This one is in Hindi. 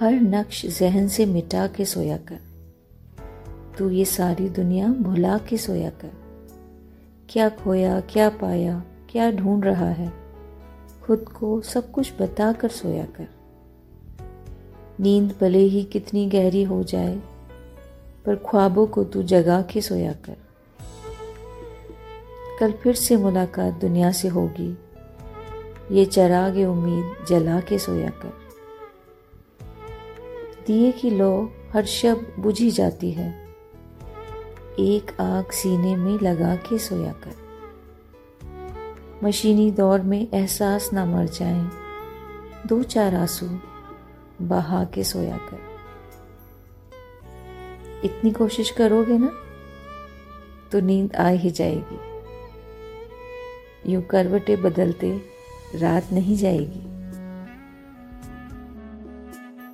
हर नक्श जहन से मिटा के सोया कर। तू ये सारी दुनिया भुला के सोया कर। क्या खोया, क्या पाया, क्या ढूंढ रहा है? खुद को सब कुछ बता कर सोया कर। नींद भले ही कितनी गहरी हो जाए, पर ख्वाबों को तू जगा के सोया कर। कल फिर से मुलाकात दुनिया से होगी। ये चराग उम्मीद जला के सोया कर। दिए की लो, हर शब बुझी जाती है। एक आग सीने में लगा के सोया कर। मशीनी दौर में एहसास ना मर जाए। दो चार आँसू बहा के सोया कर। इतनी कोशिश करोगे ना तो नींद आ ही जाएगी। यूँ करवटें बदलते रात नहीं जाएगी।